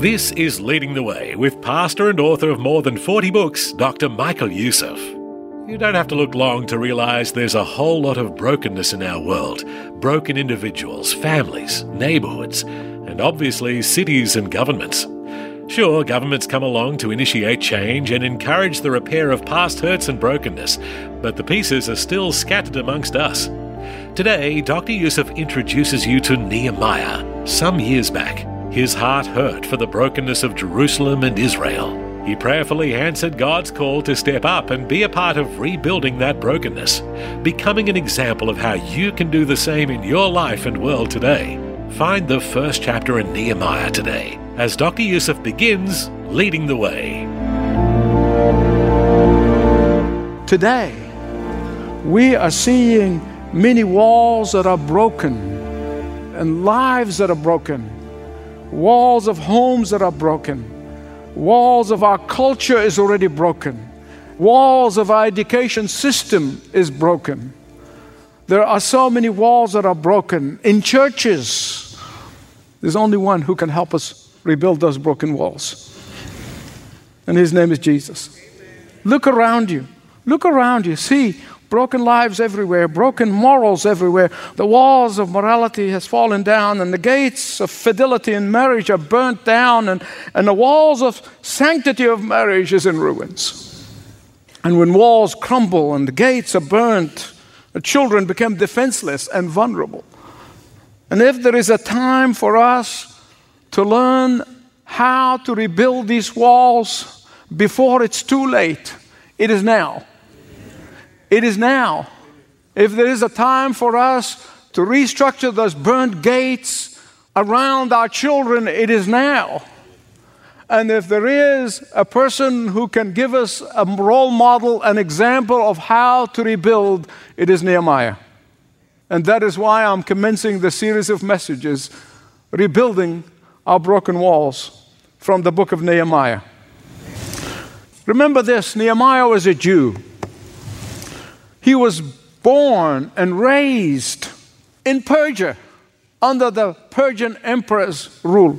This is Leading the Way with pastor and author of more than 40 books, Dr. Michael Youssef. You don't have to look long to realize there's a whole lot of brokenness in our world broken individuals, families, neighborhoods, and obviously cities and governments. Sure, governments come along to initiate change and encourage the repair of past hurts and brokenness, but the pieces are still scattered amongst us. Today, Dr. Youssef introduces you to Nehemiah some years back. His heart hurt for the brokenness of Jerusalem and Israel. He prayerfully answered God's call to step up and be a part of rebuilding that brokenness, becoming an example of how you can do the same in your life and world today. Find the first chapter in Nehemiah today as Dr. Youssef begins leading the way. Today, we are seeing many walls that are broken and lives that are broken walls of homes that are broken, walls of our culture is already broken, walls of our education system is broken. There are so many walls that are broken in churches. There's only one who can help us rebuild those broken walls. And his name is Jesus. Look around you. Look around you. See broken lives everywhere, broken morals everywhere. The walls of morality has fallen down, and the gates of fidelity in marriage are burnt down, and, and the walls of sanctity of marriage is in ruins. And when walls crumble and the gates are burnt, the children become defenseless and vulnerable. And if there is a time for us to learn how to rebuild these walls before it's too late, it is now. It is now. If there is a time for us to restructure those burnt gates around our children, it is now. And if there is a person who can give us a role model, an example of how to rebuild, it is Nehemiah. And that is why I'm commencing the series of messages, Rebuilding Our Broken Walls, from the book of Nehemiah. Remember this Nehemiah was a Jew. He was born and raised in Persia under the Persian emperor's rule.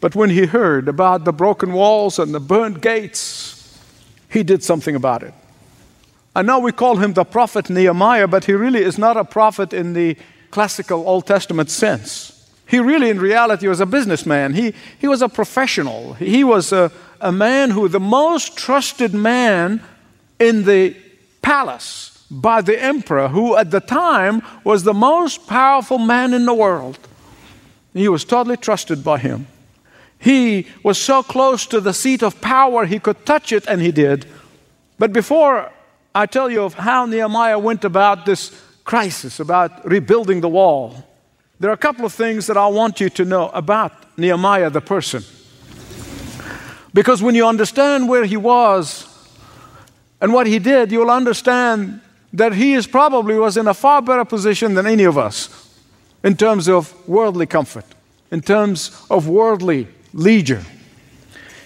But when he heard about the broken walls and the burned gates, he did something about it. I know we call him the prophet Nehemiah, but he really is not a prophet in the classical Old Testament sense. He really, in reality, was a businessman. He, he was a professional. He was a, a man who, the most trusted man in the palace by the emperor, who at the time was the most powerful man in the world. He was totally trusted by him. He was so close to the seat of power, he could touch it, and he did. But before I tell you of how Nehemiah went about this crisis, about rebuilding the wall, there are a couple of things that I want you to know about Nehemiah the person. Because when you understand where he was and what he did, you'll understand that he is probably was in a far better position than any of us in terms of worldly comfort, in terms of worldly leisure.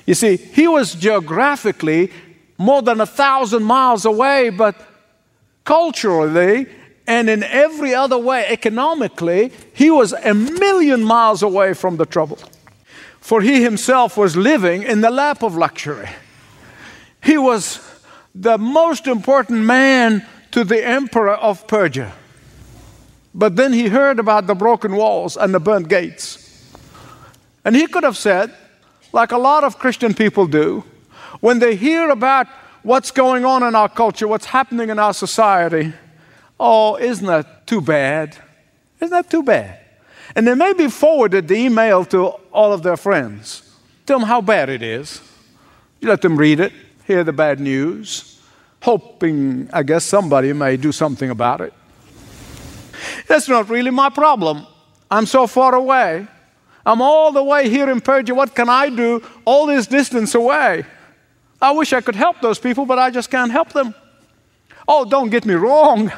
You see, he was geographically more than a thousand miles away, but culturally and in every other way, economically, he was a million miles away from the trouble. For he himself was living in the lap of luxury. He was the most important man to the emperor of Persia. But then he heard about the broken walls and the burnt gates. And he could have said, like a lot of Christian people do, when they hear about what's going on in our culture, what's happening in our society, oh, isn't that too bad? Isn't that too bad? And they maybe forwarded the email to all of their friends. Tell them how bad it is. You let them read it, hear the bad news hoping, I guess, somebody may do something about it. That's not really my problem. I'm so far away. I'm all the way here in Persia. What can I do all this distance away? I wish I could help those people, but I just can't help them. Oh, don't get me wrong.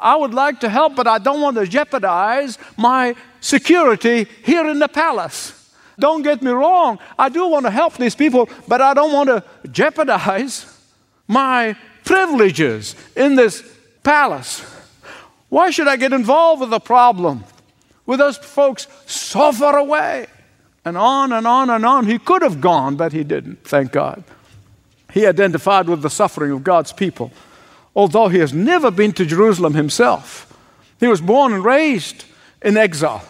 I would like to help, but I don't want to jeopardize my security here in the palace. Don't get me wrong. I do want to help these people, but I don't want to jeopardize my privileges in this palace. Why should I get involved with a problem with those folks so far away? And on and on and on. He could have gone, but he didn't, thank God. He identified with the suffering of God's people, although he has never been to Jerusalem himself. He was born and raised in exile.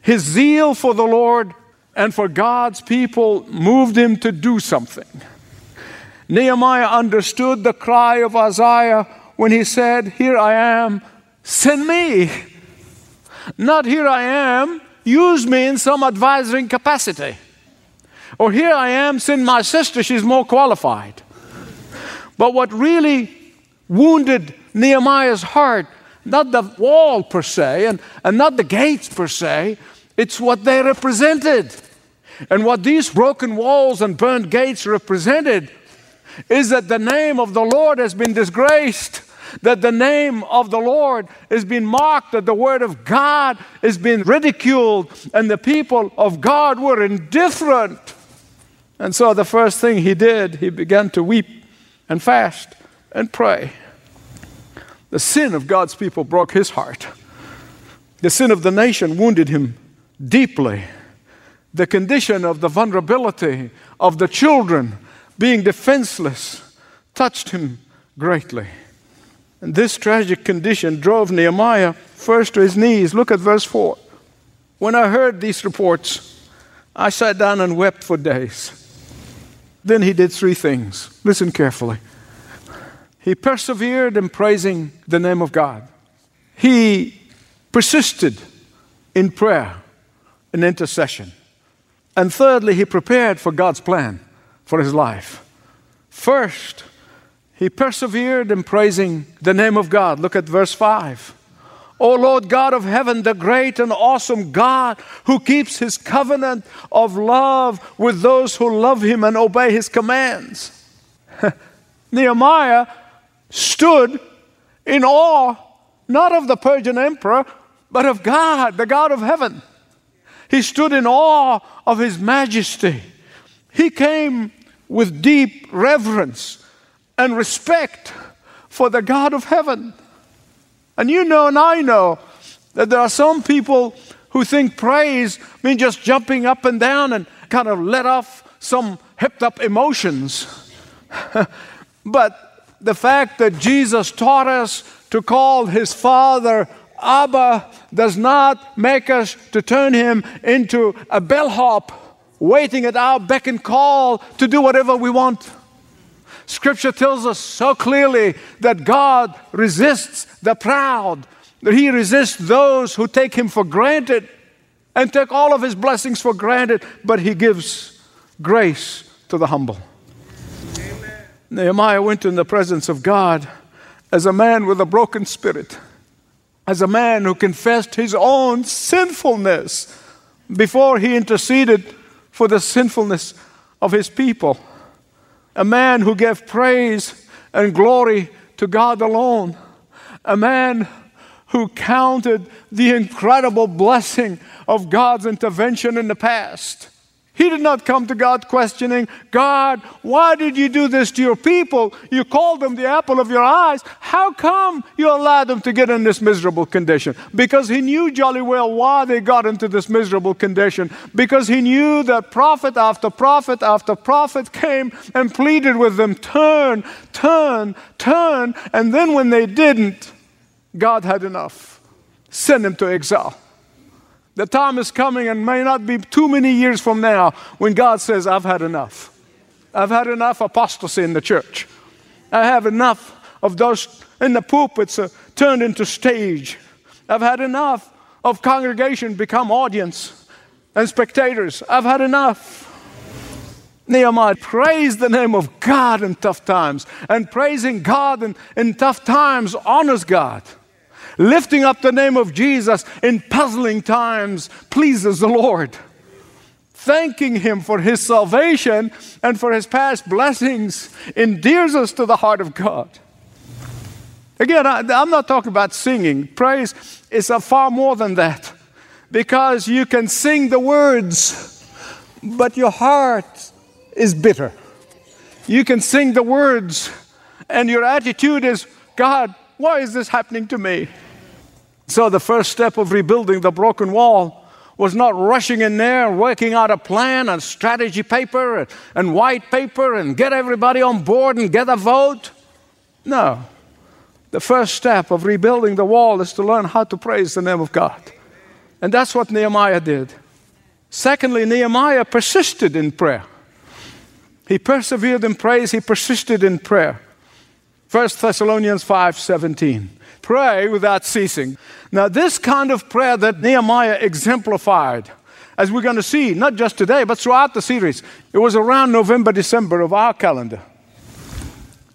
His zeal for the Lord and for God's people moved him to do something. Nehemiah understood the cry of Isaiah when he said, Here I am, send me. Not here I am, use me in some advisory capacity. Or here I am, send my sister, she's more qualified. But what really wounded Nehemiah's heart, not the wall per se, and, and not the gates per se, it's what they represented. And what these broken walls and burned gates represented is that the name of the Lord has been disgraced, that the name of the Lord has been mocked, that the word of God has been ridiculed, and the people of God were indifferent. And so the first thing he did, he began to weep and fast and pray. The sin of God's people broke his heart. The sin of the nation wounded him deeply. The condition of the vulnerability of the children being defenseless, touched him greatly. And this tragic condition drove Nehemiah first to his knees. Look at verse 4. When I heard these reports, I sat down and wept for days. Then he did three things. Listen carefully. He persevered in praising the name of God. He persisted in prayer and intercession. And thirdly, he prepared for God's plan for his life. First, he persevered in praising the name of God. Look at verse 5. O Lord God of heaven, the great and awesome God who keeps his covenant of love with those who love him and obey his commands. Nehemiah stood in awe not of the Persian emperor, but of God, the God of heaven. He stood in awe of his majesty. He came with deep reverence and respect for the God of heaven. And you know, and I know, that there are some people who think praise means just jumping up and down and kind of let off some hipped up emotions. but the fact that Jesus taught us to call his Father Abba does not make us to turn him into a bellhop waiting at our beck and call to do whatever we want. Scripture tells us so clearly that God resists the proud, that He resists those who take Him for granted and take all of His blessings for granted, but He gives grace to the humble. Amen. Nehemiah went in the presence of God as a man with a broken spirit, as a man who confessed his own sinfulness before he interceded for the sinfulness of his people. A man who gave praise and glory to God alone. A man who counted the incredible blessing of God's intervention in the past. He did not come to God questioning, God, why did you do this to your people? You called them the apple of your eyes. How come you allowed them to get in this miserable condition? Because he knew jolly well why they got into this miserable condition. Because he knew that prophet after prophet after prophet came and pleaded with them, turn, turn, turn. And then when they didn't, God had enough. Send them to exile. The time is coming and may not be too many years from now when God says, I've had enough. I've had enough apostasy in the church. I have enough of those in the pulpits uh, turned into stage. I've had enough of congregation become audience and spectators. I've had enough. Nehemiah praised the name of God in tough times, and praising God in, in tough times honors God. Lifting up the name of Jesus in puzzling times pleases the Lord. Thanking Him for His salvation and for His past blessings endears us to the heart of God. Again, I, am not talking about singing. Praise is far more than that because you can sing the words, but your heart is bitter. You can sing the words, and your attitude is, God, why is this happening to me? So, the first step of rebuilding the broken wall was not rushing in there and working out a plan and strategy paper and, and white paper and get everybody on board and get a vote. No. The first step of rebuilding the wall is to learn how to praise the name of God. And that's what Nehemiah did. Secondly, Nehemiah persisted in prayer. He persevered in praise, he persisted in prayer. 1 Thessalonians 5:17. Pray without ceasing. Now, this kind of prayer that Nehemiah exemplified, as we're going to see, not just today, but throughout the series, it was around November, December of our calendar.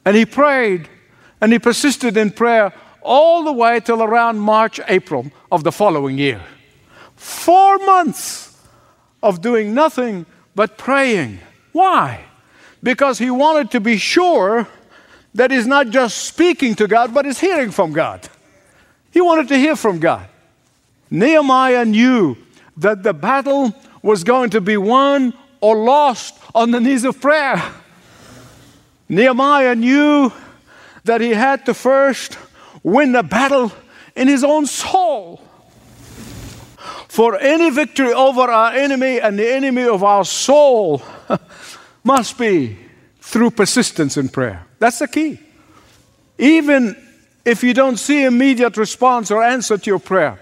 And he prayed and he persisted in prayer all the way till around March, April of the following year. Four months of doing nothing but praying. Why? Because he wanted to be sure that he's not just speaking to God, but is hearing from God. He wanted to hear from God. Nehemiah knew that the battle was going to be won or lost on the knees of prayer. Nehemiah knew that he had to first win the battle in his own soul. For any victory over our enemy and the enemy of our soul must be through persistence in prayer. That's the key. Even if you don't see immediate response or answer to your prayer,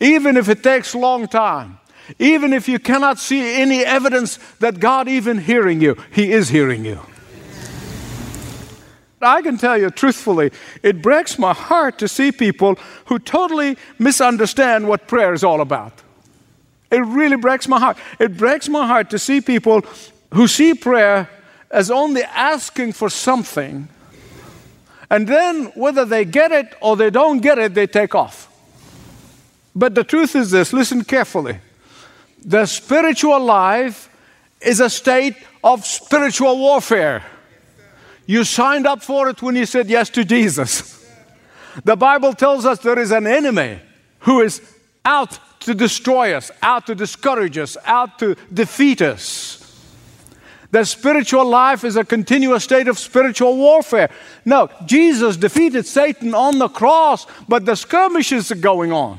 even if it takes long time, even if you cannot see any evidence that God even hearing you, He is hearing you. I can tell you truthfully, it breaks my heart to see people who totally misunderstand what prayer is all about. It really breaks my heart. It breaks my heart to see people who see prayer as only asking for something, and then whether they get it or they don't get it, they take off. But the truth is this listen carefully. The spiritual life is a state of spiritual warfare. You signed up for it when you said yes to Jesus. The Bible tells us there is an enemy who is out to destroy us, out to discourage us, out to defeat us. The spiritual life is a continuous state of spiritual warfare. No, Jesus defeated Satan on the cross, but the skirmishes are going on.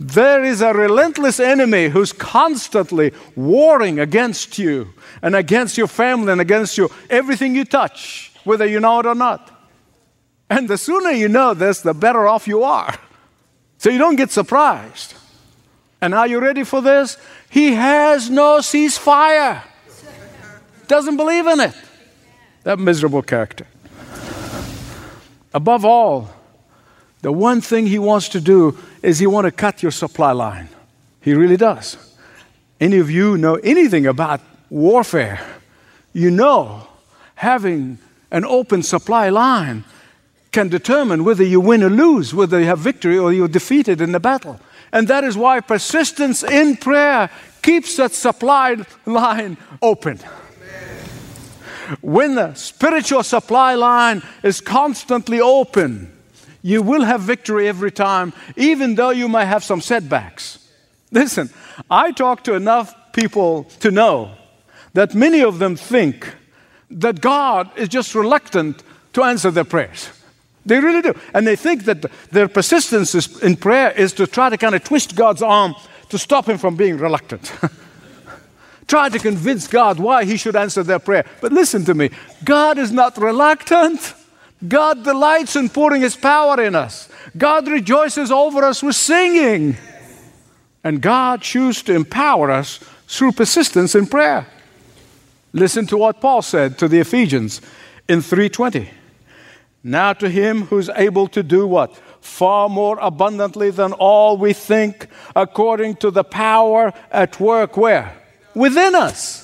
There is a relentless enemy who's constantly warring against you and against your family and against you, everything you touch, whether you know it or not. And the sooner you know this, the better off you are. So you don't get surprised. And are you ready for this? He has no ceasefire. Doesn't believe in it. That miserable character. Above all, the one thing he wants to do is he want to cut your supply line. He really does. Any of you know anything about warfare, you know having an open supply line can determine whether you win or lose, whether you have victory or you're defeated in the battle. And that is why persistence in prayer keeps that supply line open. When the spiritual supply line is constantly open, you will have victory every time, even though you may have some setbacks. Listen, I talk to enough people to know that many of them think that God is just reluctant to answer their prayers. They really do. And they think that their persistence in prayer is to try to kind of twist God's arm to stop him from being reluctant. try to convince God why he should answer their prayer. But listen to me God is not reluctant. God delights in pouring His power in us. God rejoices over us with singing. And God chooses to empower us through persistence in prayer. Listen to what Paul said to the Ephesians in 3:20. Now to him who's able to do what? Far more abundantly than all we think, according to the power at work where? Within us.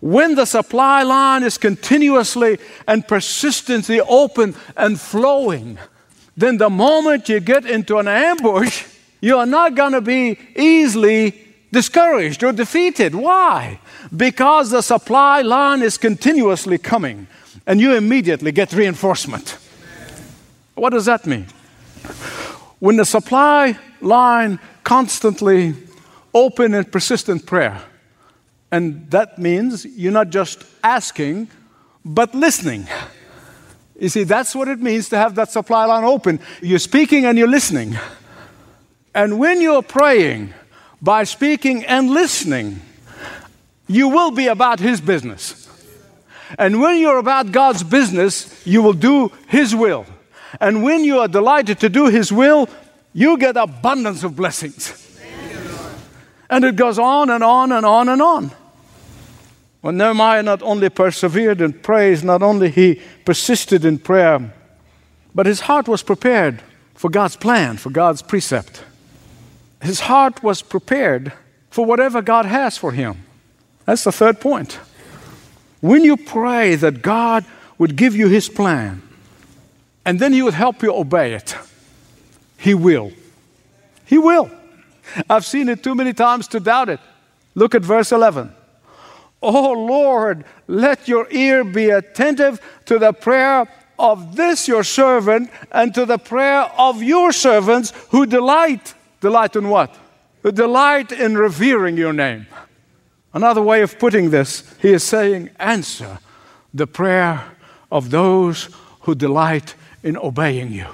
When the supply line is continuously and persistently open and flowing, then the moment you get into an ambush, you are not going to be easily discouraged or defeated. Why? Because the supply line is continuously coming and you immediately get reinforcement. What does that mean? When the supply line constantly open and persistent prayer, and that means you're not just asking, but listening. You see, that's what it means to have that supply line open. You're speaking and you're listening. And when you're praying by speaking and listening, you will be about His business. And when you're about God's business, you will do His will. And when you are delighted to do His will, you get abundance of blessings. And it goes on and on and on and on. Well, Nehemiah not only persevered in praise, not only he persisted in prayer, but his heart was prepared for God's plan, for God's precept. His heart was prepared for whatever God has for him. That's the third point. When you pray that God would give you his plan, and then he would help you obey it, he will. He will. I've seen it too many times to doubt it. Look at verse 11. Oh Lord, let your ear be attentive to the prayer of this your servant and to the prayer of your servants who delight. Delight in what? Delight in revering your name. Another way of putting this, he is saying, answer the prayer of those who delight in obeying you.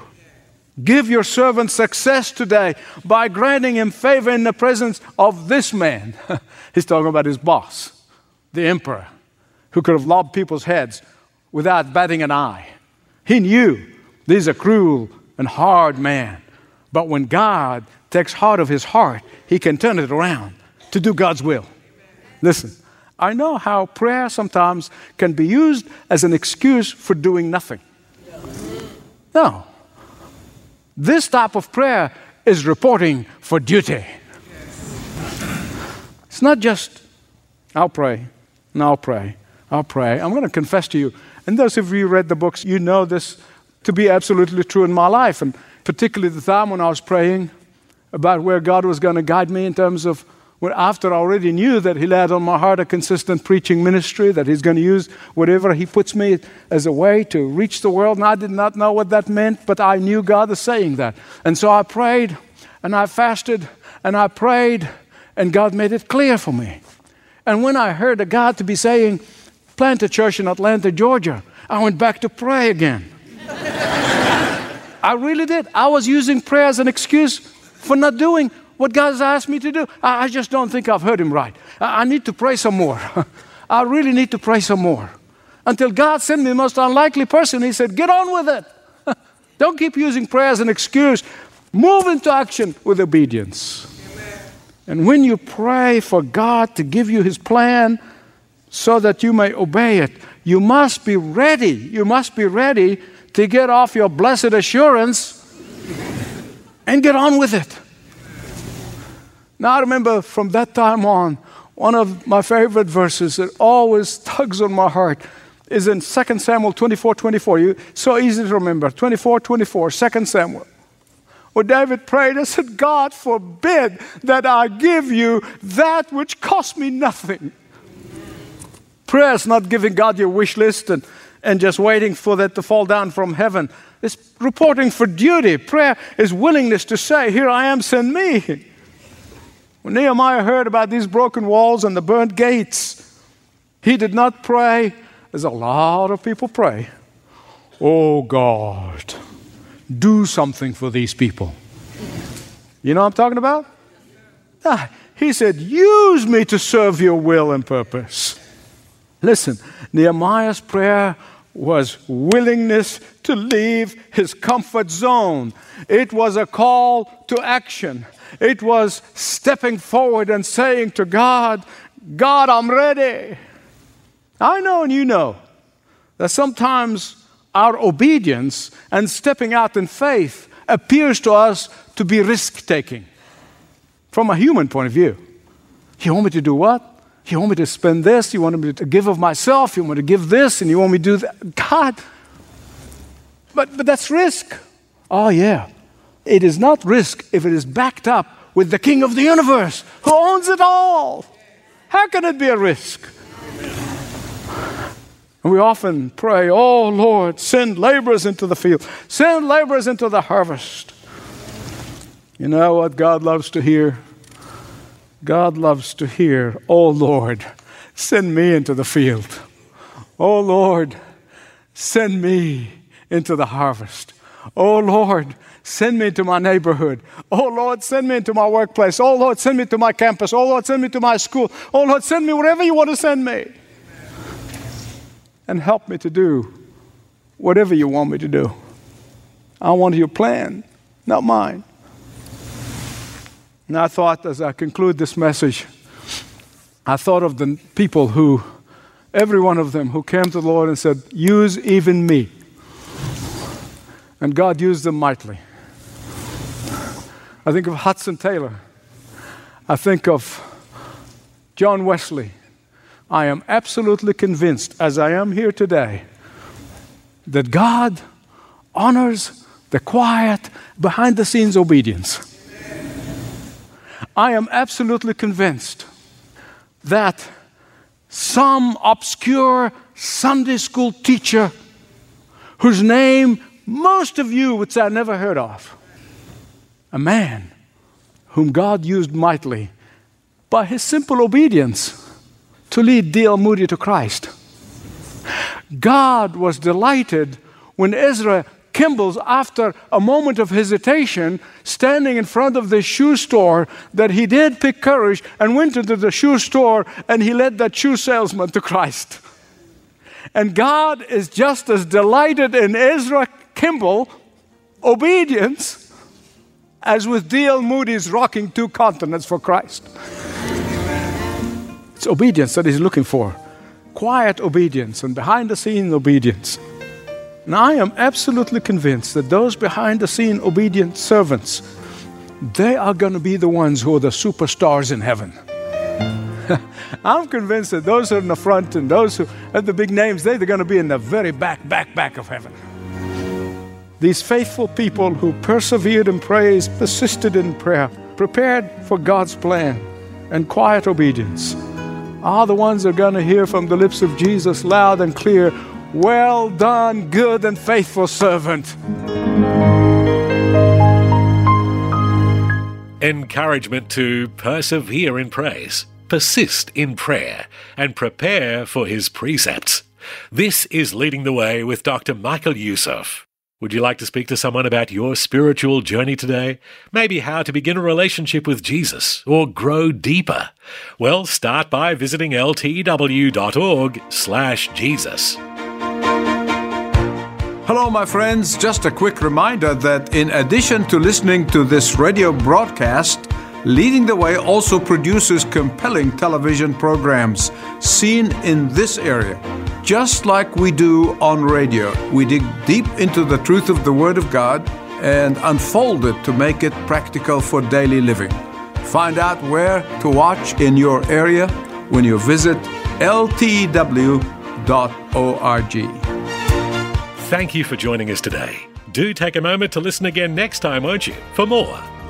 Give your servant success today by granting him favor in the presence of this man. He's talking about his boss the emperor, who could have lobbed people's heads without batting an eye. He knew this is a cruel and hard man. But when God takes heart of his heart, he can turn it around to do God's will. Listen, I know how prayer sometimes can be used as an excuse for doing nothing. No. This type of prayer is reporting for duty. It's not just, I'll pray. And I'll pray. I'll pray. I'm going to confess to you, and those of you who read the books, you know this to be absolutely true in my life, and particularly the time when I was praying about where God was going to guide me in terms of when after I already knew that He laid on my heart a consistent preaching ministry, that He's going to use whatever He puts me as a way to reach the world. And I did not know what that meant, but I knew God is saying that. And so I prayed and I fasted and I prayed, and God made it clear for me. And when I heard a God to be saying, plant a church in Atlanta, Georgia, I went back to pray again. I really did. I was using prayer as an excuse for not doing what God has asked me to do. I, just don't think I've heard Him right. I, I need to pray some more. I really need to pray some more. Until God sent me the most unlikely person, He said, Get on with it. don't keep using prayer as an excuse. Move into action with obedience. And when you pray for God to give you His plan so that you may obey it, you must be ready. You must be ready to get off your blessed assurance and get on with it. Now, I remember from that time on, one of my favorite verses that always tugs on my heart is in 2 Samuel 24 24. You, so easy to remember 24 24, 2 Samuel. Well, David prayed and said, God forbid that I give you that which cost me nothing. Prayer is not giving God your wish list and, and just waiting for that to fall down from heaven. It's reporting for duty. Prayer is willingness to say, Here I am, send me. When Nehemiah heard about these broken walls and the burnt gates, he did not pray as a lot of people pray. Oh God do something for these people. You know what I'm talking about? Ah, he said, Use me to serve your will and purpose. Listen, Nehemiah's prayer was willingness to leave his comfort zone. It was a call to action. It was stepping forward and saying to God, God, I'm ready. I know and you know that sometimes our obedience and stepping out in faith appears to us to be risk taking from a human point of view. You want me to do what? You want me to spend this? You want me to give of myself? You want me to give this? And you want me to do that? God. But, but that's risk. Oh, yeah. It is not risk if it is backed up with the King of the universe who owns it all. How can it be a risk? And we often pray, Oh Lord, send laborers into the field, send laborers into the harvest. You know what God loves to hear? God loves to hear, Oh Lord, send me into the field. Oh Lord, send me into the harvest. Oh Lord, send me to my neighborhood. Oh Lord, send me into my workplace. Oh Lord, send me to my campus. Oh Lord, send me to my school. Oh Lord, send me wherever you want to send me. And help me to do whatever you want me to do. I want your plan, not mine. And I thought as I conclude this message, I thought of the people who, every one of them, who came to the Lord and said, Use even me. And God used them mightily. I think of Hudson Taylor. I think of John Wesley. I am absolutely convinced, as I am here today, that God honors the quiet, behind the scenes obedience. I am absolutely convinced that some obscure Sunday school teacher whose name most of you would say I never heard of. A man whom God used mightily by his simple obedience to lead D.L. Moody to Christ. God was delighted when Ezra Kimball's, after a moment of hesitation, standing in front of the shoe store, that he did pick courage and went into the shoe store and he led that shoe salesman to Christ. And God is just as delighted in Ezra Kimball obedience as with D.L. Moody's rocking two continents for Christ. It's obedience that he's looking for quiet obedience and behind the scene obedience. And I am absolutely convinced that those behind the scene obedient servants, they are going to be the ones who are the superstars in heaven. I'm convinced that those who are in the front and those who have the big names, they're going to be in the very back, back, back of heaven. These faithful people who persevered in praise, persisted in prayer, prepared for God's plan, and quiet obedience are the ones that are going to hear from the lips of Jesus loud and clear Well done, good and faithful servant. Encouragement to persevere in praise, persist in prayer, and prepare for his precepts. This is Leading the Way with Dr. Michael Youssef. Would you like to speak to someone about your spiritual journey today? Maybe how to begin a relationship with Jesus or grow deeper? Well, start by visiting ltw.org/jesus. Hello, my friends. Just a quick reminder that in addition to listening to this radio broadcast, Leading the Way also produces compelling television programs seen in this area. Just like we do on radio, we dig deep into the truth of the Word of God and unfold it to make it practical for daily living. Find out where to watch in your area when you visit ltw.org. Thank you for joining us today. Do take a moment to listen again next time, won't you? For more